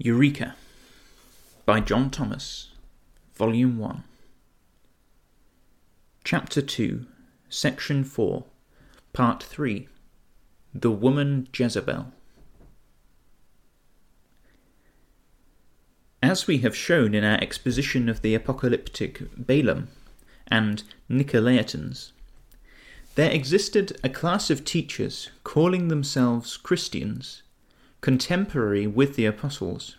Eureka by John Thomas, Volume 1. Chapter 2, Section 4, Part 3 The Woman Jezebel. As we have shown in our exposition of the apocalyptic Balaam and Nicolaitans, there existed a class of teachers calling themselves Christians contemporary with the apostles,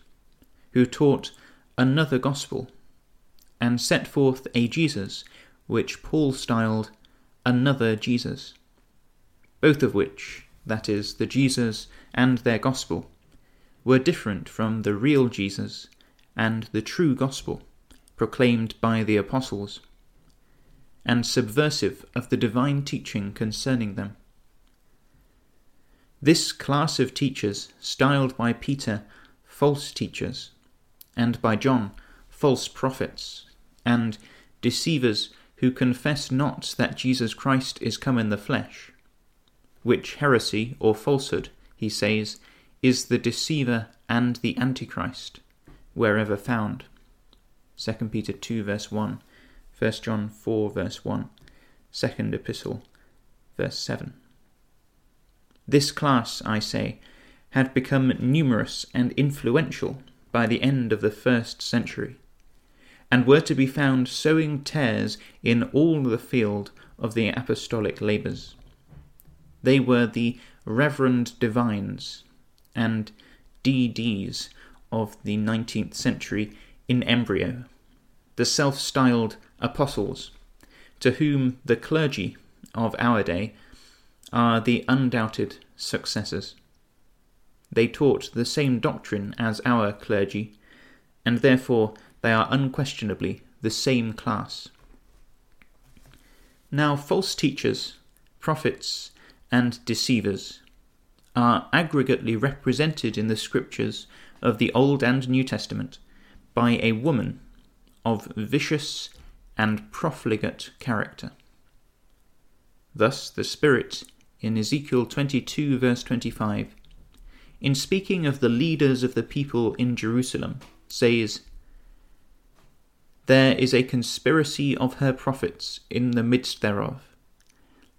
who taught another gospel and set forth a Jesus which Paul styled another Jesus, both of which, that is, the Jesus and their gospel, were different from the real Jesus and the true gospel proclaimed by the apostles, and subversive of the divine teaching concerning them. This class of teachers, styled by Peter false teachers, and by John false prophets, and deceivers who confess not that Jesus Christ is come in the flesh, which heresy or falsehood, he says, is the deceiver and the antichrist, wherever found. 2 Peter 2 verse 1, 1 John 4 verse 1, 2 Epistle verse 7. This class, I say, had become numerous and influential by the end of the first century, and were to be found sowing tares in all the field of the apostolic labours. They were the reverend divines and DDs of the nineteenth century in embryo, the self styled apostles, to whom the clergy of our day are the undoubted successors. They taught the same doctrine as our clergy, and therefore they are unquestionably the same class. Now, false teachers, prophets, and deceivers are aggregately represented in the scriptures of the Old and New Testament by a woman of vicious and profligate character. Thus, the Spirit in Ezekiel 22, verse 25, in speaking of the leaders of the people in Jerusalem, says, There is a conspiracy of her prophets in the midst thereof.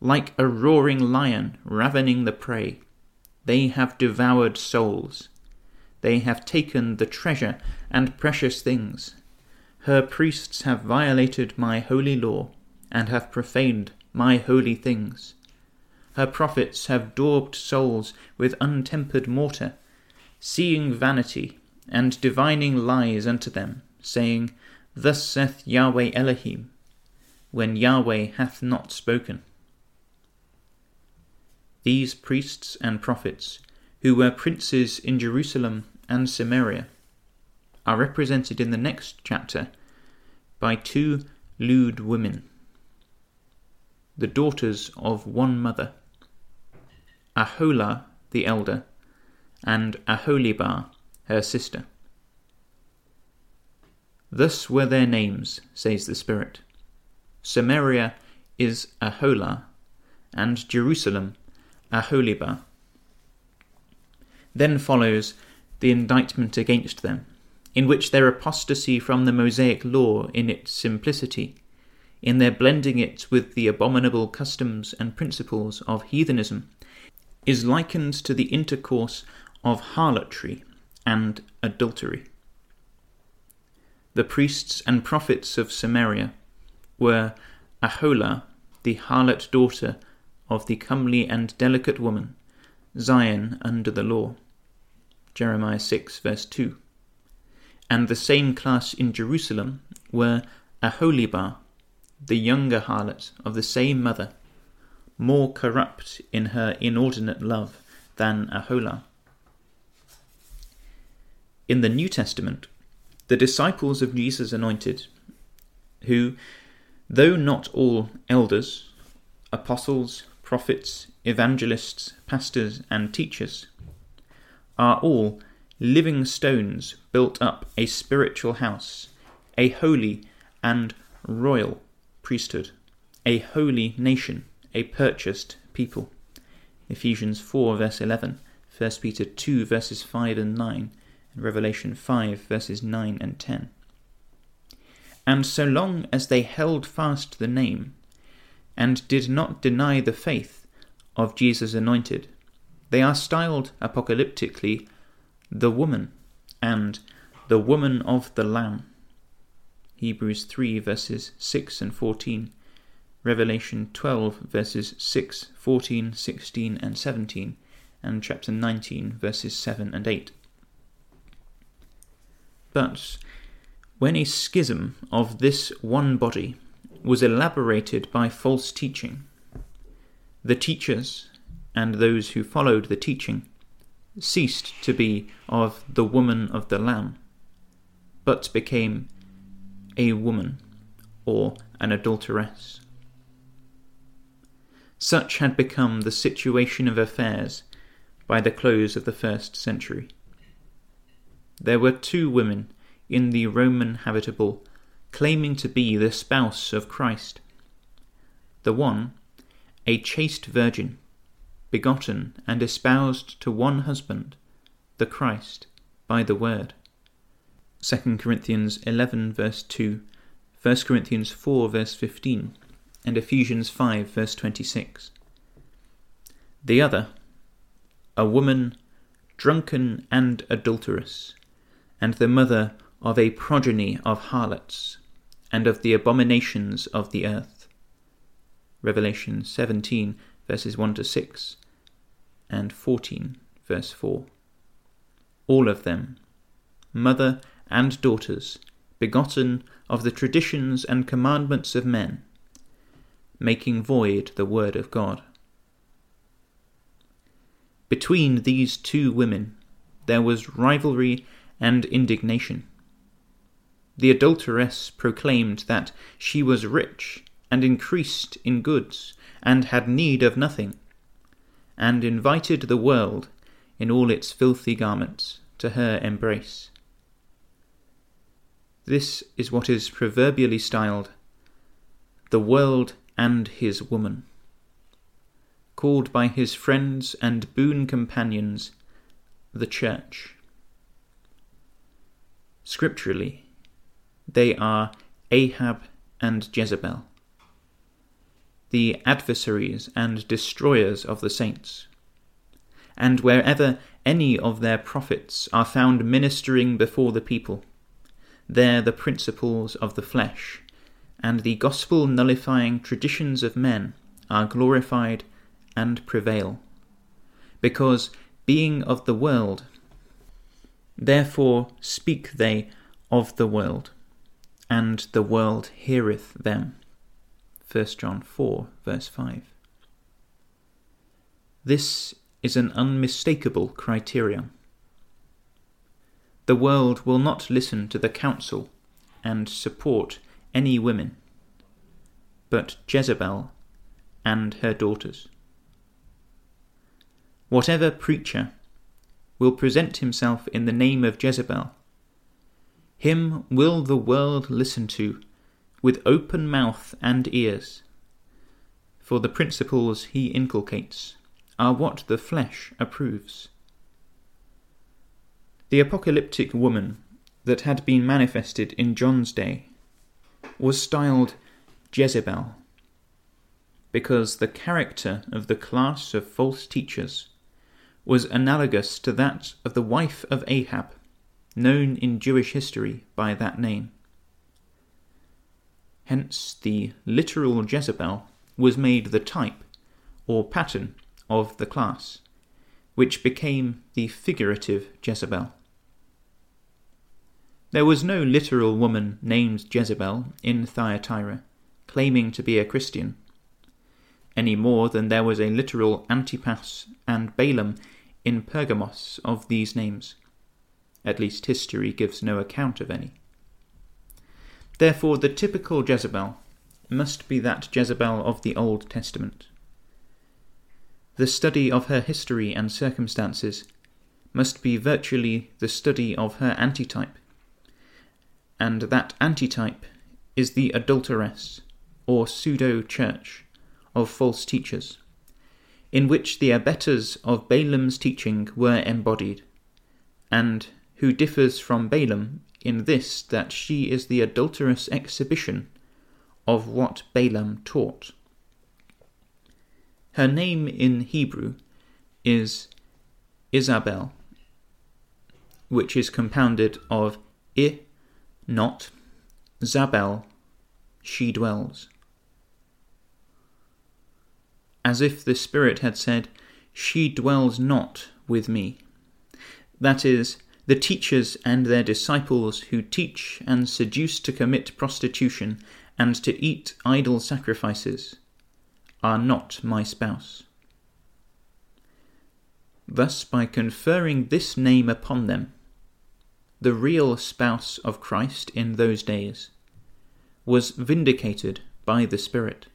Like a roaring lion ravening the prey, they have devoured souls. They have taken the treasure and precious things. Her priests have violated my holy law, and have profaned my holy things. Her prophets have daubed souls with untempered mortar, seeing vanity, and divining lies unto them, saying, Thus saith Yahweh Elohim, when Yahweh hath not spoken. These priests and prophets, who were princes in Jerusalem and Samaria, are represented in the next chapter by two lewd women, the daughters of one mother. Aholah the elder, and Aholibah her sister. Thus were their names, says the Spirit. Samaria is Aholah, and Jerusalem Aholibah. Then follows the indictment against them, in which their apostasy from the Mosaic law in its simplicity, in their blending it with the abominable customs and principles of heathenism, is likened to the intercourse of harlotry and adultery. The priests and prophets of Samaria were Aholah, the harlot daughter of the comely and delicate woman, Zion under the law. Jeremiah 6, verse 2. And the same class in Jerusalem were Aholibah, the younger harlot of the same mother, more corrupt in her inordinate love than Aholah. In the New Testament, the disciples of Jesus Anointed, who, though not all elders, apostles, prophets, evangelists, pastors, and teachers, are all living stones built up a spiritual house, a holy and royal priesthood, a holy nation, a purchased people. Ephesians 4 verse 11, 1 Peter 2 verses 5 and 9, and Revelation 5, verses 9 and 10. And so long as they held fast the name, and did not deny the faith of Jesus anointed, they are styled apocalyptically the woman and the woman of the Lamb. Hebrews 3 verses 6 and 14, Revelation 12 verses 6, 14, 16, and 17, and chapter 19 verses 7 and 8. But when a schism of this one body was elaborated by false teaching, the teachers and those who followed the teaching ceased to be of the woman of the Lamb, but became a woman or an adulteress. Such had become the situation of affairs by the close of the first century. There were two women in the Roman habitable claiming to be the spouse of Christ. The one, a chaste virgin, begotten and espoused to one husband, the Christ, by the word. 2 Corinthians 11 verse 2, 1 Corinthians 4 verse 15, and Ephesians 5 verse 26. The other, a woman drunken and adulterous, and the mother of a progeny of harlots, and of the abominations of the earth. Revelation 17 verses 1 to 6, and 14 verse 4. All of them, mother and daughters, begotten of the traditions and commandments of men, making void the word of God. Between these two women there was rivalry and indignation. The adulteress proclaimed that she was rich and increased in goods and had need of nothing, and invited the world in all its filthy garments to her embrace. This is what is proverbially styled the world and his woman, called by his friends and boon companions the church. Scripturally, they are Ahab and Jezebel, the adversaries and destroyers of the saints. And wherever any of their prophets are found ministering before the people, there the principles of the flesh and the gospel nullifying traditions of men are glorified and prevail. Because, being of the world, therefore speak they of the world, and the world heareth them. 1 John 4, verse 5. This is an unmistakable criterion the world will not listen to the counsel and support any women, but Jezebel and her daughters. Whatever preacher will present himself in the name of Jezebel, him will the world listen to with open mouth and ears, for the principles he inculcates are what the flesh approves. The apocalyptic woman that had been manifested in John's day was styled Jezebel because the character of the class of false teachers was analogous to that of the wife of Ahab, known in Jewish history by that name. Hence, the literal Jezebel was made the type or pattern of the class, which became the figurative Jezebel. There was no literal woman named Jezebel in Thyatira, claiming to be a Christian, any more than there was a literal Antipas and Balaam in Pergamos of these names. At least history gives no account of any. Therefore, the typical Jezebel must be that Jezebel of the Old Testament. The study of her history and circumstances must be virtually the study of her antitype and that antitype is the adulteress or pseudo church of false teachers, in which the abettors of Balaam's teaching were embodied, and who differs from Balaam in this that she is the adulterous exhibition of what Balaam taught. Her name in Hebrew is Isabel, which is compounded of I, not, Zabel, she dwells. As if the Spirit had said, She dwells not with me. That is, the teachers and their disciples who teach and seduce to commit prostitution and to eat idol sacrifices are not my spouse. Thus, by conferring this name upon them, the real spouse of Christ in those days was vindicated by the Spirit.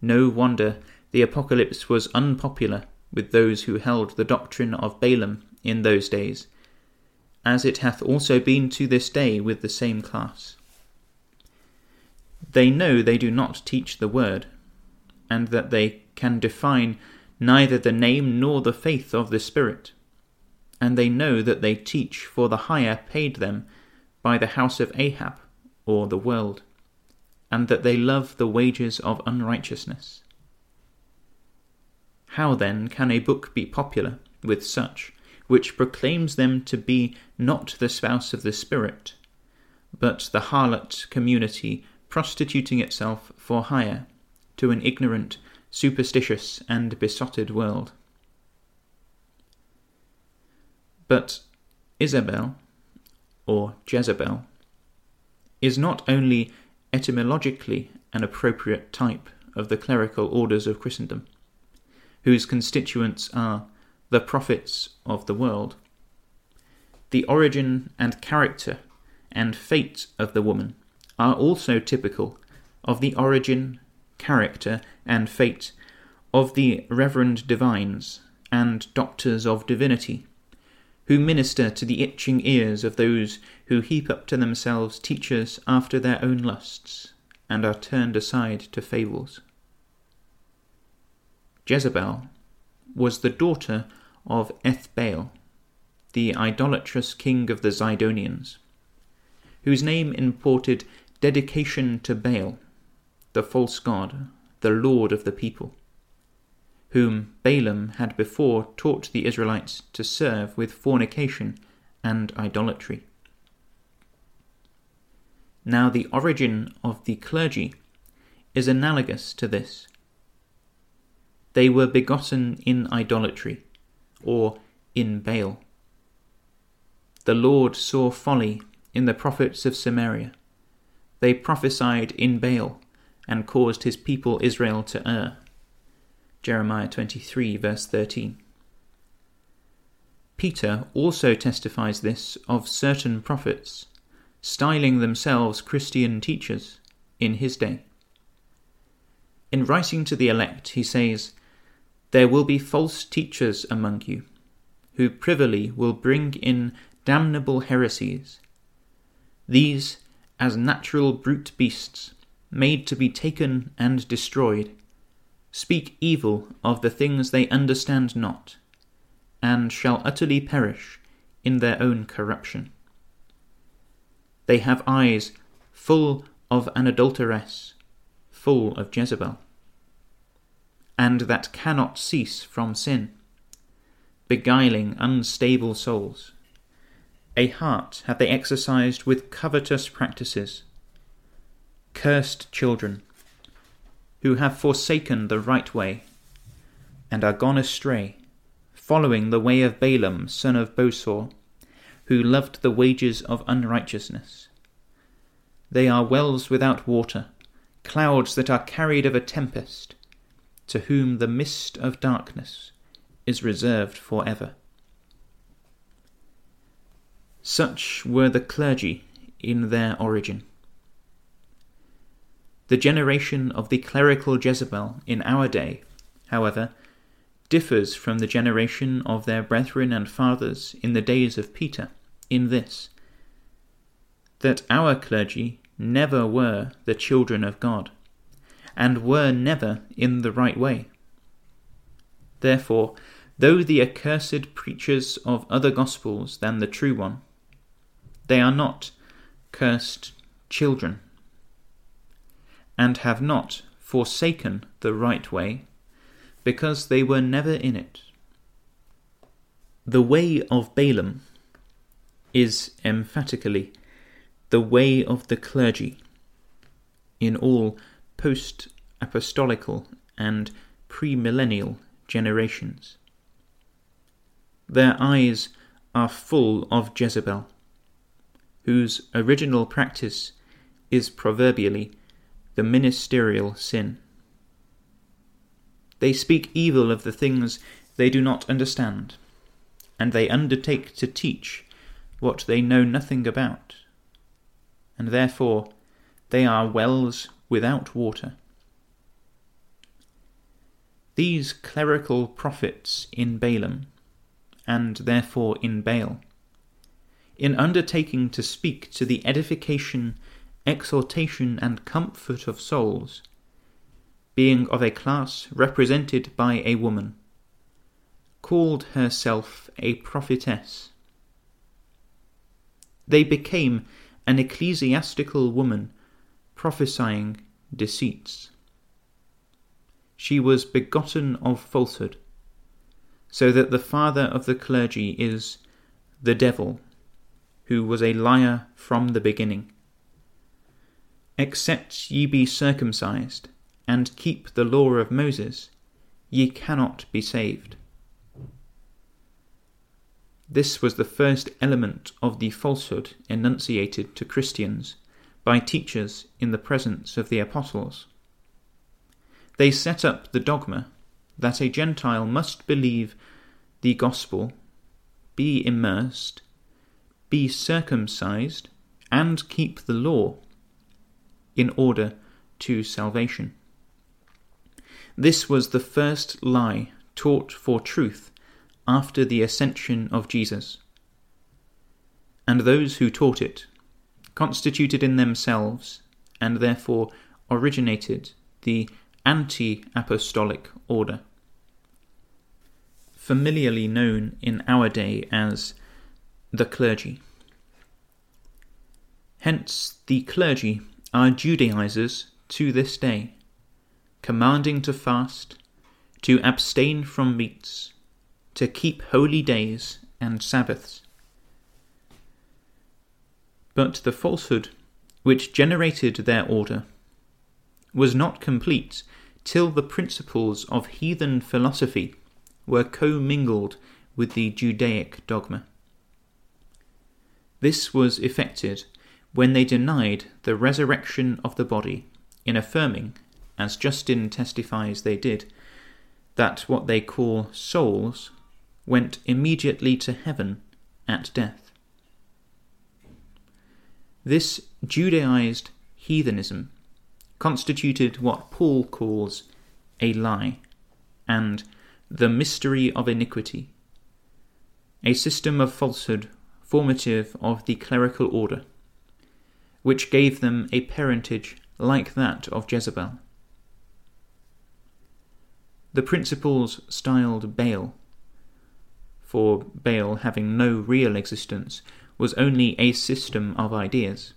No wonder the Apocalypse was unpopular with those who held the doctrine of Balaam in those days, as it hath also been to this day with the same class. They know they do not teach the word, and that they can define neither the name nor the faith of the Spirit, and they know that they teach for the hire paid them by the house of Ahab, or the world, and that they love the wages of unrighteousness. How then can a book be popular with such, which proclaims them to be not the spouse of the Spirit, but the harlot community prostituting itself for hire to an ignorant, superstitious, and besotted world? But Isabel, or Jezebel, is not only etymologically an appropriate type of the clerical orders of Christendom, whose constituents are the prophets of the world. The origin and character and fate of the woman are also typical of the origin, character, and fate of the reverend divines and doctors of divinity, who minister to the itching ears of those who heap up to themselves teachers after their own lusts, and are turned aside to fables. Jezebel was the daughter of Ethbaal, the idolatrous king of the Zidonians, whose name imported dedication to Baal, the false god, the lord of the people, whom Balaam had before taught the Israelites to serve with fornication and idolatry. Now, the origin of the clergy is analogous to this. They were begotten in idolatry, or in Baal. The Lord saw folly in the prophets of Samaria. They prophesied in Baal and caused his people Israel to err. Jeremiah 23, verse 13. Peter also testifies this of certain prophets, styling themselves Christian teachers in his day. In writing to the elect, he says, there will be false teachers among you, who privily will bring in damnable heresies. These, as natural brute beasts, made to be taken and destroyed, speak evil of the things they understand not, and shall utterly perish in their own corruption. They have eyes full of an adulteress, full of Jezebel and that cannot cease from sin, beguiling unstable souls. A heart have they exercised with covetous practices. Cursed children, who have forsaken the right way, and are gone astray, following the way of Balaam, son of Bosor, who loved the wages of unrighteousness. They are wells without water, clouds that are carried of a tempest, to whom the mist of darkness is reserved for ever. Such were the clergy in their origin. The generation of the clerical Jezebel in our day, however, differs from the generation of their brethren and fathers in the days of Peter in this that our clergy never were the children of God and were never in the right way. Therefore, though the accursed preachers of other gospels than the true one, they are not cursed children, and have not forsaken the right way, because they were never in it. The way of Balaam is emphatically the way of the clergy in all post apostolical and premillennial generations. Their eyes are full of Jezebel, whose original practice is proverbially the ministerial sin. They speak evil of the things they do not understand, and they undertake to teach what they know nothing about, and therefore they are wells without water. These clerical prophets in Balaam, and therefore in Baal, in undertaking to speak to the edification, exhortation, and comfort of souls, being of a class represented by a woman, called herself a prophetess. They became an ecclesiastical woman prophesying deceits. She was begotten of falsehood, so that the father of the clergy is the devil, who was a liar from the beginning. Except ye be circumcised, and keep the law of Moses, ye cannot be saved. This was the first element of the falsehood enunciated to Christians by teachers in the presence of the apostles. They set up the dogma that a Gentile must believe the gospel, be immersed, be circumcised, and keep the law in order to salvation. This was the first lie taught for truth after the ascension of Jesus. And those who taught it constituted in themselves, and therefore originated, the anti apostolic order, familiarly known in our day as the clergy. Hence, the clergy are Judaizers to this day, commanding to fast, to abstain from meats, to keep holy days and Sabbaths. But the falsehood which generated their order was not complete till the principles of heathen philosophy were commingled with the Judaic dogma. This was effected when they denied the resurrection of the body in affirming, as Justin testifies they did, that what they call souls went immediately to heaven at death. This Judaized heathenism constituted what Paul calls a lie and the mystery of iniquity, a system of falsehood formative of the clerical order, which gave them a parentage like that of Jezebel. The principles styled Baal for Baal having no real existence, was only a system of ideas,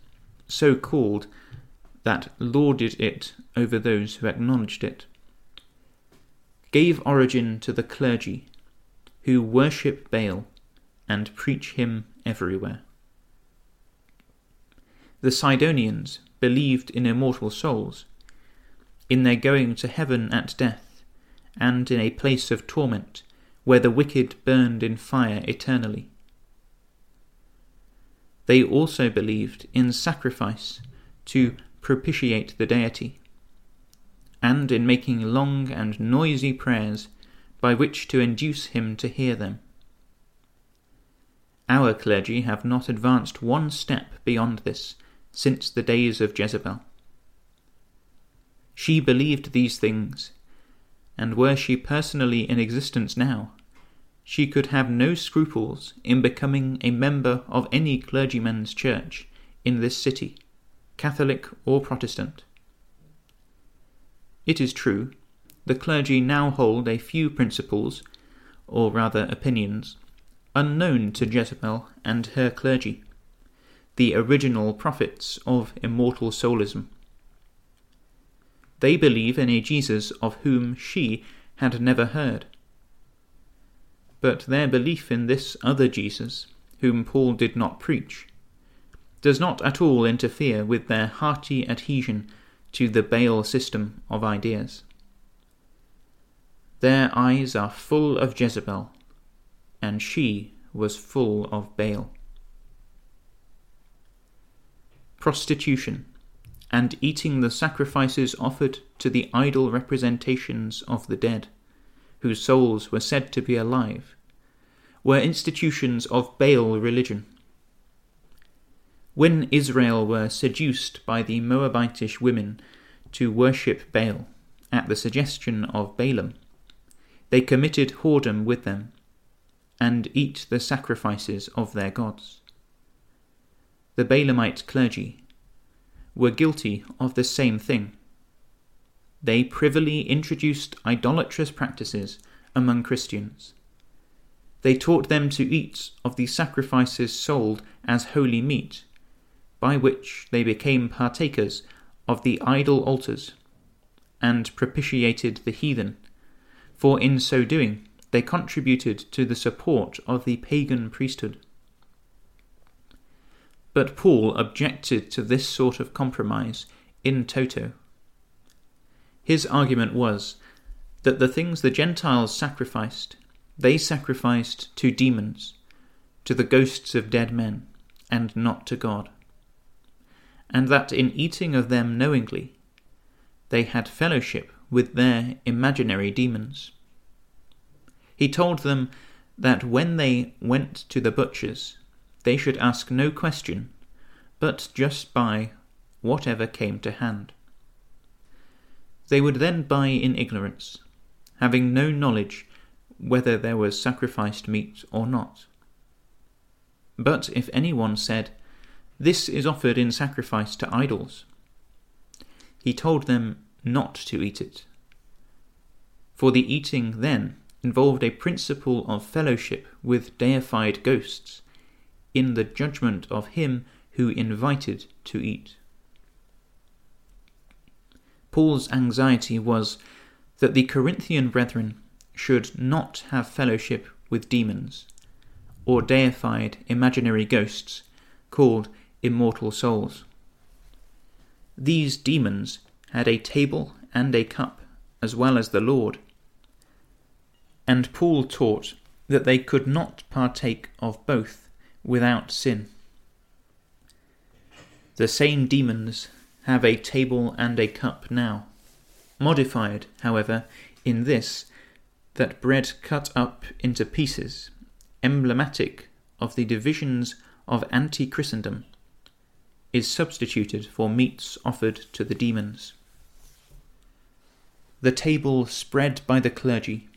so called that lauded it over those who acknowledged it, gave origin to the clergy, who worship Baal and preach him everywhere. The Sidonians believed in immortal souls, in their going to heaven at death, and in a place of torment where the wicked burned in fire eternally. They also believed in sacrifice to propitiate the deity, and in making long and noisy prayers by which to induce him to hear them. Our clergy have not advanced one step beyond this since the days of Jezebel. She believed these things, and were she personally in existence now, she could have no scruples in becoming a member of any clergyman's church in this city, Catholic or Protestant. It is true, the clergy now hold a few principles or rather opinions, unknown to Jezebel and her clergy, the original prophets of immortal soulism. They believe in a Jesus of whom she had never heard. But their belief in this other Jesus, whom Paul did not preach, does not at all interfere with their hearty adhesion to the Baal system of ideas. Their eyes are full of Jezebel, and she was full of Baal. Prostitution and eating the sacrifices offered to the idol representations of the dead, whose souls were said to be alive, were institutions of Baal religion. When Israel were seduced by the Moabitish women to worship Baal at the suggestion of Balaam, they committed whoredom with them and eat the sacrifices of their gods. The Balaamite clergy were guilty of the same thing. They privily introduced idolatrous practices among Christians. They taught them to eat of the sacrifices sold as holy meat, by which they became partakers of the idol altars, and propitiated the heathen, for in so doing they contributed to the support of the pagan priesthood. But Paul objected to this sort of compromise in toto. His argument was that the things the Gentiles sacrificed, they sacrificed to demons, to the ghosts of dead men, and not to God. And that in eating of them knowingly, they had fellowship with their imaginary demons. He told them that when they went to the butcher's, they should ask no question, but just buy whatever came to hand. They would then buy in ignorance, having no knowledge whether there was sacrificed meat or not. But if any one said, This is offered in sacrifice to idols, he told them not to eat it. For the eating then involved a principle of fellowship with deified ghosts, in the judgment of him who invited to eat. Paul's anxiety was that the Corinthian brethren should not have fellowship with demons, or deified imaginary ghosts called immortal souls. These demons had a table and a cup, as well as the Lord. And Paul taught that they could not partake of both without sin. The same demons have a table and a cup now, modified, however, in this that bread cut up into pieces, emblematic of the divisions of anti Christendom, is substituted for meats offered to the demons. The table spread by the clergy,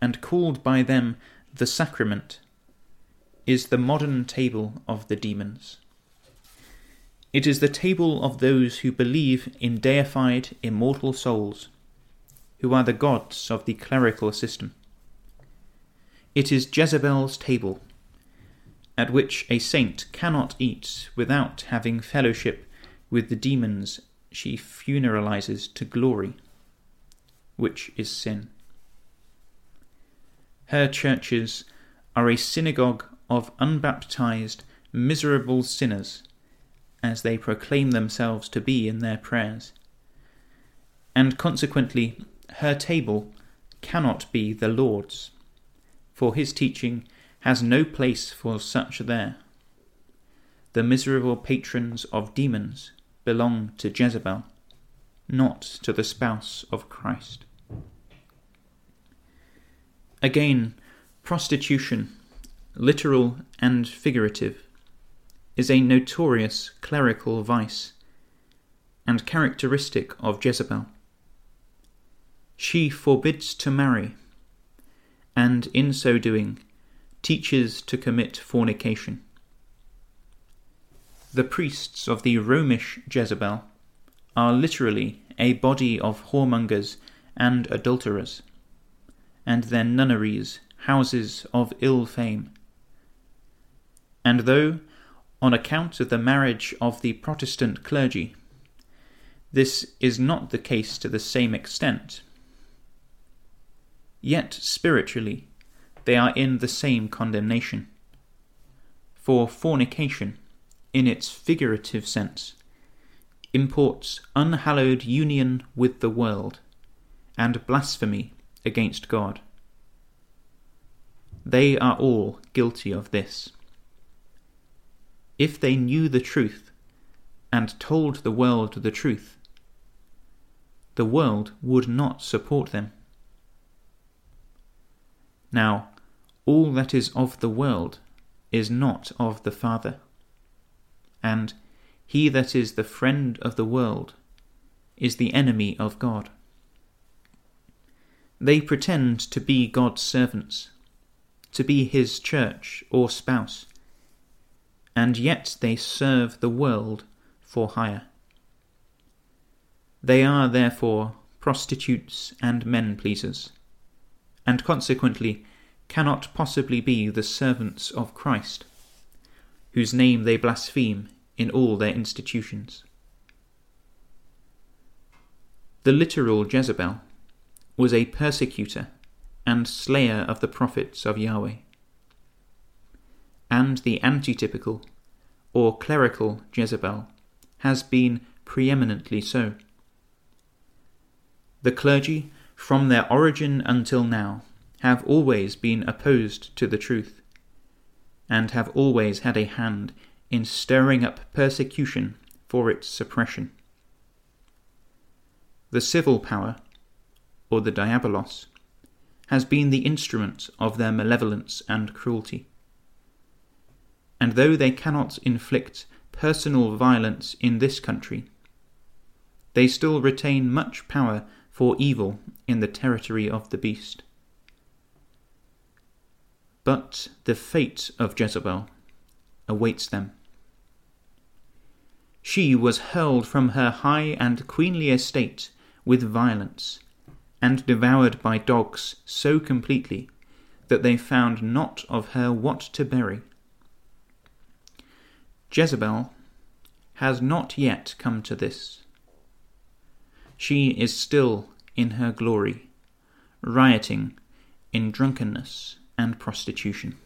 and called by them the sacrament, is the modern table of the demons. It is the table of those who believe in deified immortal souls, who are the gods of the clerical system. It is Jezebel's table, at which a saint cannot eat without having fellowship with the demons she funeralizes to glory, which is sin. Her churches are a synagogue of unbaptized, miserable sinners, as they proclaim themselves to be in their prayers. And consequently, her table cannot be the Lord's, for his teaching has no place for such there. The miserable patrons of demons belong to Jezebel, not to the spouse of Christ. Again, prostitution literal and figurative, is a notorious clerical vice and characteristic of Jezebel. She forbids to marry, and in so doing, teaches to commit fornication. The priests of the Romish Jezebel are literally a body of whoremongers and adulterers, and their nunneries houses of ill fame. And though, on account of the marriage of the Protestant clergy, this is not the case to the same extent, yet spiritually they are in the same condemnation. For fornication, in its figurative sense, imports unhallowed union with the world and blasphemy against God. They are all guilty of this. If they knew the truth and told the world the truth, the world would not support them. Now, all that is of the world is not of the Father, and he that is the friend of the world is the enemy of God. They pretend to be God's servants, to be his church or spouse, and yet they serve the world for hire. They are therefore prostitutes and men pleasers, and consequently cannot possibly be the servants of Christ, whose name they blaspheme in all their institutions. The literal Jezebel was a persecutor and slayer of the prophets of Yahweh. And the antitypical or clerical Jezebel has been preeminently so. The clergy, from their origin until now, have always been opposed to the truth, and have always had a hand in stirring up persecution for its suppression. The civil power, or the diabolos, has been the instrument of their malevolence and cruelty. And though they cannot inflict personal violence in this country, they still retain much power for evil in the territory of the beast. But the fate of Jezebel awaits them. She was hurled from her high and queenly estate with violence, and devoured by dogs so completely that they found not of her what to bury. Jezebel has not yet come to this. She is still in her glory, rioting in drunkenness and prostitution.